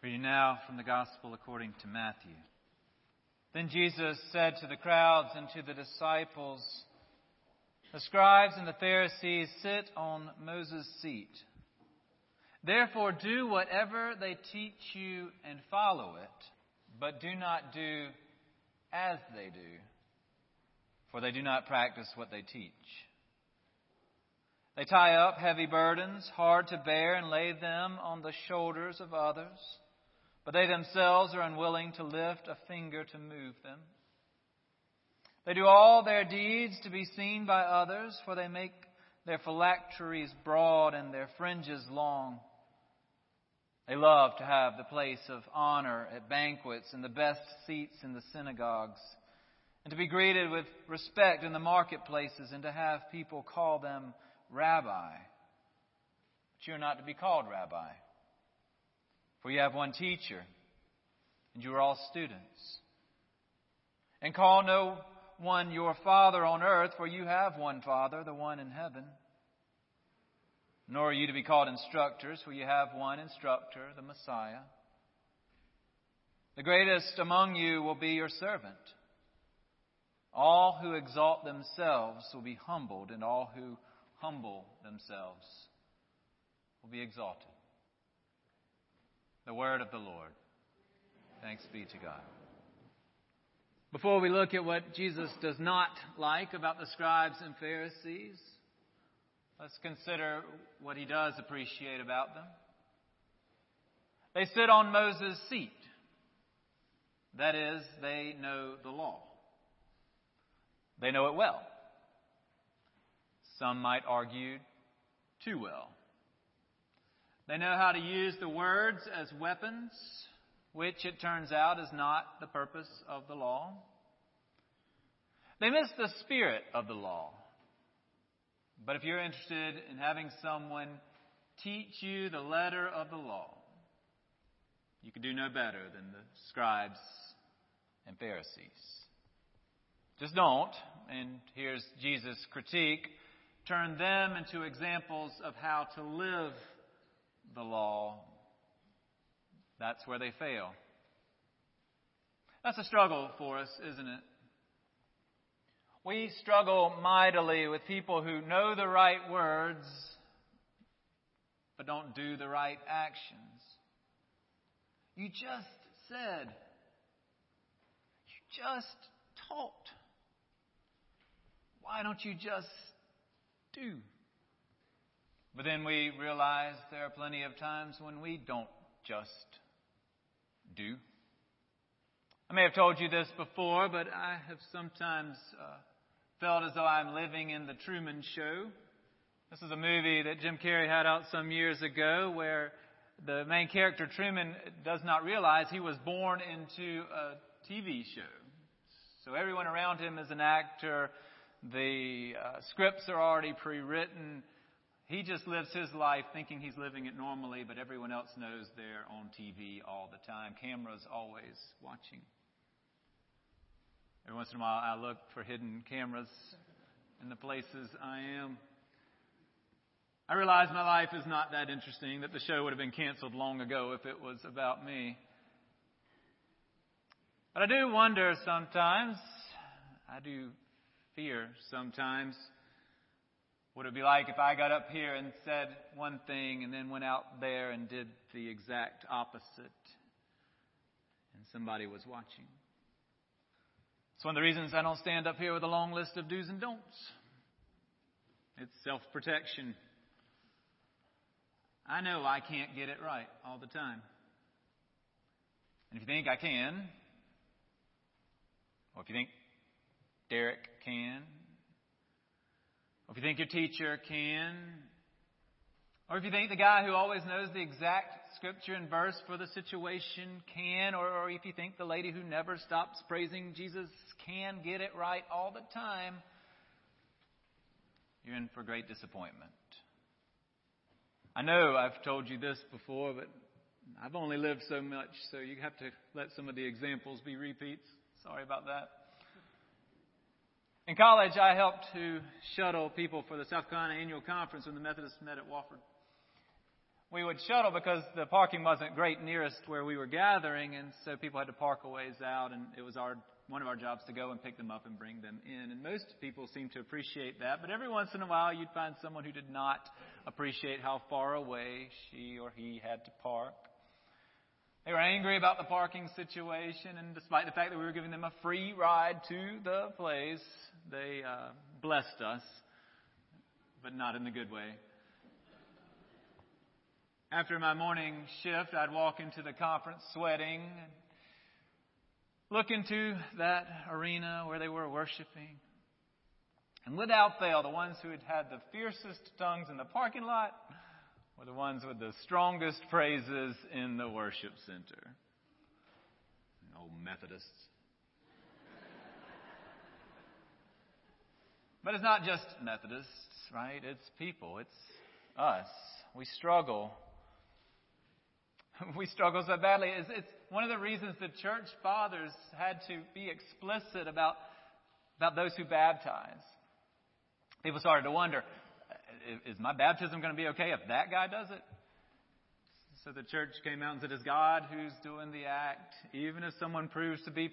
Reading now from the Gospel according to Matthew. Then Jesus said to the crowds and to the disciples, The scribes and the Pharisees sit on Moses' seat. Therefore, do whatever they teach you and follow it, but do not do as they do, for they do not practice what they teach. They tie up heavy burdens, hard to bear, and lay them on the shoulders of others but they themselves are unwilling to lift a finger to move them. They do all their deeds to be seen by others, for they make their phylacteries broad and their fringes long. They love to have the place of honor at banquets and the best seats in the synagogues, and to be greeted with respect in the marketplaces, and to have people call them rabbi. But you are not to be called rabbi for you have one teacher, and you are all students. And call no one your Father on earth, for you have one Father, the one in heaven. Nor are you to be called instructors, for you have one instructor, the Messiah. The greatest among you will be your servant. All who exalt themselves will be humbled, and all who humble themselves will be exalted. The word of the Lord. Thanks be to God. Before we look at what Jesus does not like about the scribes and Pharisees, let's consider what he does appreciate about them. They sit on Moses' seat. That is, they know the law. They know it well. Some might argue too well. They know how to use the words as weapons, which it turns out is not the purpose of the law. They miss the spirit of the law. But if you're interested in having someone teach you the letter of the law, you can do no better than the scribes and Pharisees. Just don't, and here's Jesus' critique, turn them into examples of how to live the law, that's where they fail. That's a struggle for us, isn't it? We struggle mightily with people who know the right words but don't do the right actions. You just said, you just taught. Why don't you just do? But then we realize there are plenty of times when we don't just do. I may have told you this before, but I have sometimes uh, felt as though I'm living in the Truman Show. This is a movie that Jim Carrey had out some years ago where the main character, Truman, does not realize he was born into a TV show. So everyone around him is an actor. The uh, scripts are already pre written. He just lives his life thinking he's living it normally, but everyone else knows they're on TV all the time. Cameras always watching. Every once in a while, I look for hidden cameras in the places I am. I realize my life is not that interesting, that the show would have been canceled long ago if it was about me. But I do wonder sometimes, I do fear sometimes would it be like if I got up here and said one thing and then went out there and did the exact opposite and somebody was watching? It's one of the reasons I don't stand up here with a long list of do's and don'ts. It's self protection. I know I can't get it right all the time. And if you think I can, or if you think Derek can, or if you think your teacher can, or if you think the guy who always knows the exact scripture and verse for the situation can, or, or if you think the lady who never stops praising Jesus can get it right all the time, you're in for great disappointment. I know I've told you this before, but I've only lived so much, so you have to let some of the examples be repeats. Sorry about that. In college, I helped to shuttle people for the South Carolina Annual Conference when the Methodists met at Wofford. we would shuttle because the parking wasn't great nearest where we were gathering, and so people had to park a ways out, and it was our one of our jobs to go and pick them up and bring them in. And most people seem to appreciate that, but every once in a while you'd find someone who did not appreciate how far away she or he had to park. They were angry about the parking situation, and despite the fact that we were giving them a free ride to the place, they uh, blessed us, but not in the good way. After my morning shift, I'd walk into the conference sweating, look into that arena where they were worshiping. And without fail, the ones who had had the fiercest tongues in the parking lot were the ones with the strongest praises in the worship center. Old Methodists. but it's not just Methodists, right? It's people. It's us. We struggle we struggle so badly is it's one of the reasons the church fathers had to be explicit about, about those who baptize. People started to wonder, is my baptism going to be okay if that guy does it? So the church came out and said, it's God who's doing the act. Even if someone proves to be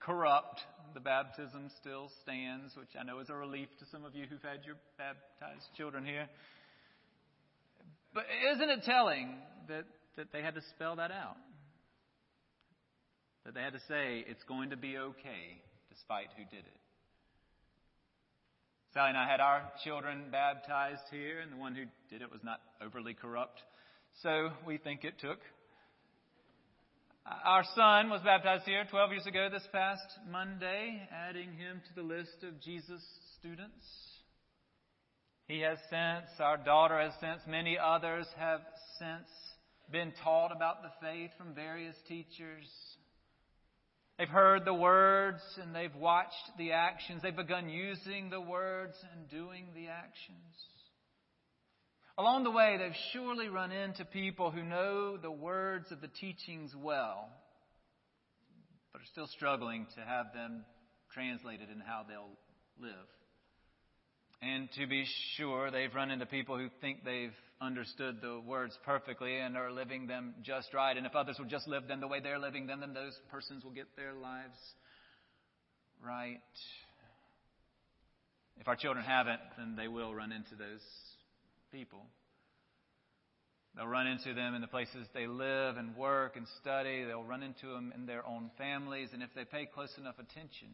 corrupt, the baptism still stands, which I know is a relief to some of you who've had your baptized children here. But isn't it telling that that they had to spell that out. That they had to say, it's going to be okay despite who did it. Sally and I had our children baptized here, and the one who did it was not overly corrupt. So we think it took. Our son was baptized here 12 years ago this past Monday, adding him to the list of Jesus students. He has since, our daughter has since, many others have since been taught about the faith from various teachers. They've heard the words and they've watched the actions. They've begun using the words and doing the actions. Along the way, they've surely run into people who know the words of the teachings well, but are still struggling to have them translated in how they'll live. And to be sure, they've run into people who think they've understood the words perfectly and are living them just right. And if others will just live them the way they're living them, then those persons will get their lives right. If our children haven't, then they will run into those people. They'll run into them in the places they live and work and study. They'll run into them in their own families. And if they pay close enough attention,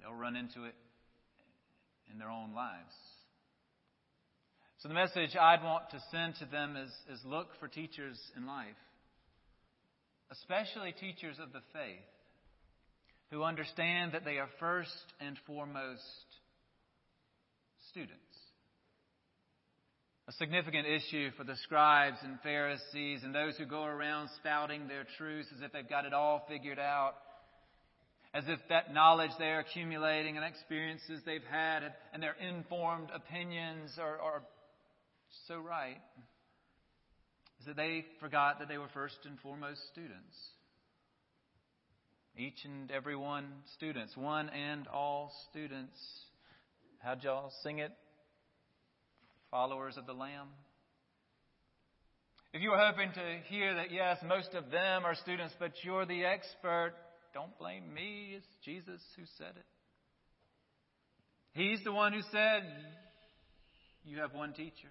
they'll run into it in their own lives. So the message I'd want to send to them is, is look for teachers in life, especially teachers of the faith, who understand that they are first and foremost students. A significant issue for the scribes and Pharisees and those who go around spouting their truths as if they've got it all figured out as if that knowledge they're accumulating and experiences they've had and their informed opinions are, are so right, is that they forgot that they were first and foremost students. Each and every one students, one and all students. How'd y'all sing it? Followers of the Lamb. If you were hoping to hear that, yes, most of them are students, but you're the expert, don't blame me. It's Jesus who said it. He's the one who said, You have one teacher.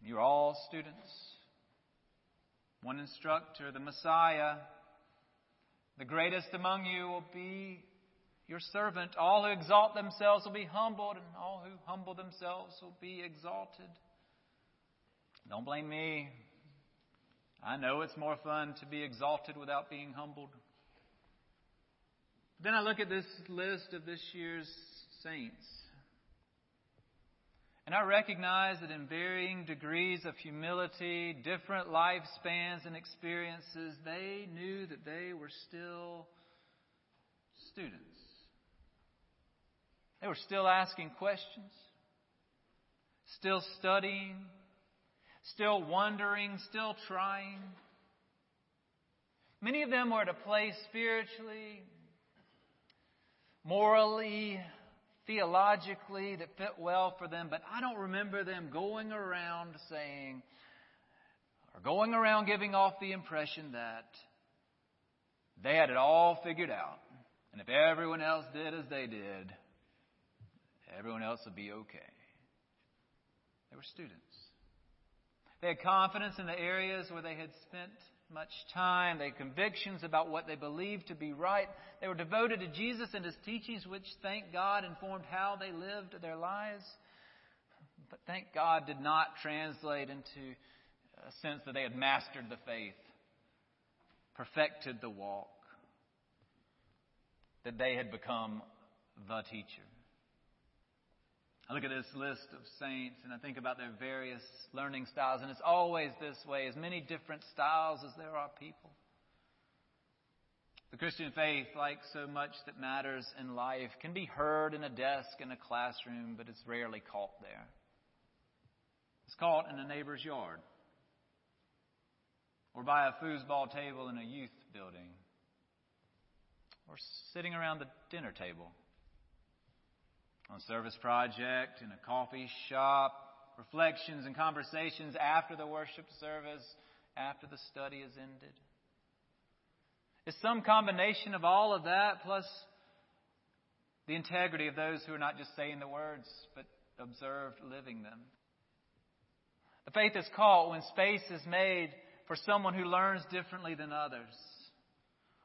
You're all students. One instructor, the Messiah. The greatest among you will be your servant. All who exalt themselves will be humbled, and all who humble themselves will be exalted. Don't blame me. I know it's more fun to be exalted without being humbled. Then I look at this list of this year's saints. And I recognize that in varying degrees of humility, different lifespans and experiences, they knew that they were still students. They were still asking questions, still studying, still wondering, still trying. Many of them were at a place spiritually, morally, theologically that fit well for them, but I don't remember them going around saying, or going around giving off the impression that they had it all figured out. And if everyone else did as they did, everyone else would be okay. They were students. They had confidence in the areas where they had spent much time. They had convictions about what they believed to be right. They were devoted to Jesus and his teachings, which, thank God, informed how they lived their lives. But thank God did not translate into a sense that they had mastered the faith, perfected the walk, that they had become the teacher. I look at this list of saints and I think about their various learning styles, and it's always this way as many different styles as there are people. The Christian faith, like so much that matters in life, can be heard in a desk in a classroom, but it's rarely caught there. It's caught in a neighbor's yard, or by a foosball table in a youth building, or sitting around the dinner table on service project, in a coffee shop, reflections and conversations after the worship service, after the study is ended. It's some combination of all of that plus the integrity of those who are not just saying the words, but observed living them. The faith is caught when space is made for someone who learns differently than others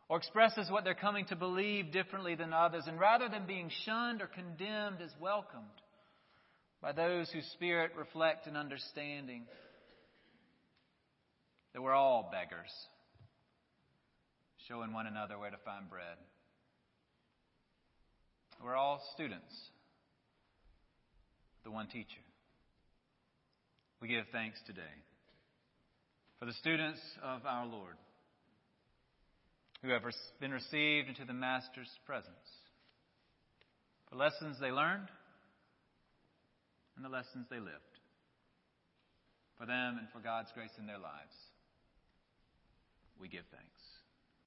or expresses what they're coming to believe differently than others, and rather than being shunned or condemned, is welcomed by those whose spirit reflect an understanding that we're all beggars, showing one another where to find bread. We're all students, the one teacher. We give thanks today for the students of our Lord who have been received into the Master's presence. For lessons they learned and the lessons they lived. For them and for God's grace in their lives, we give thanks.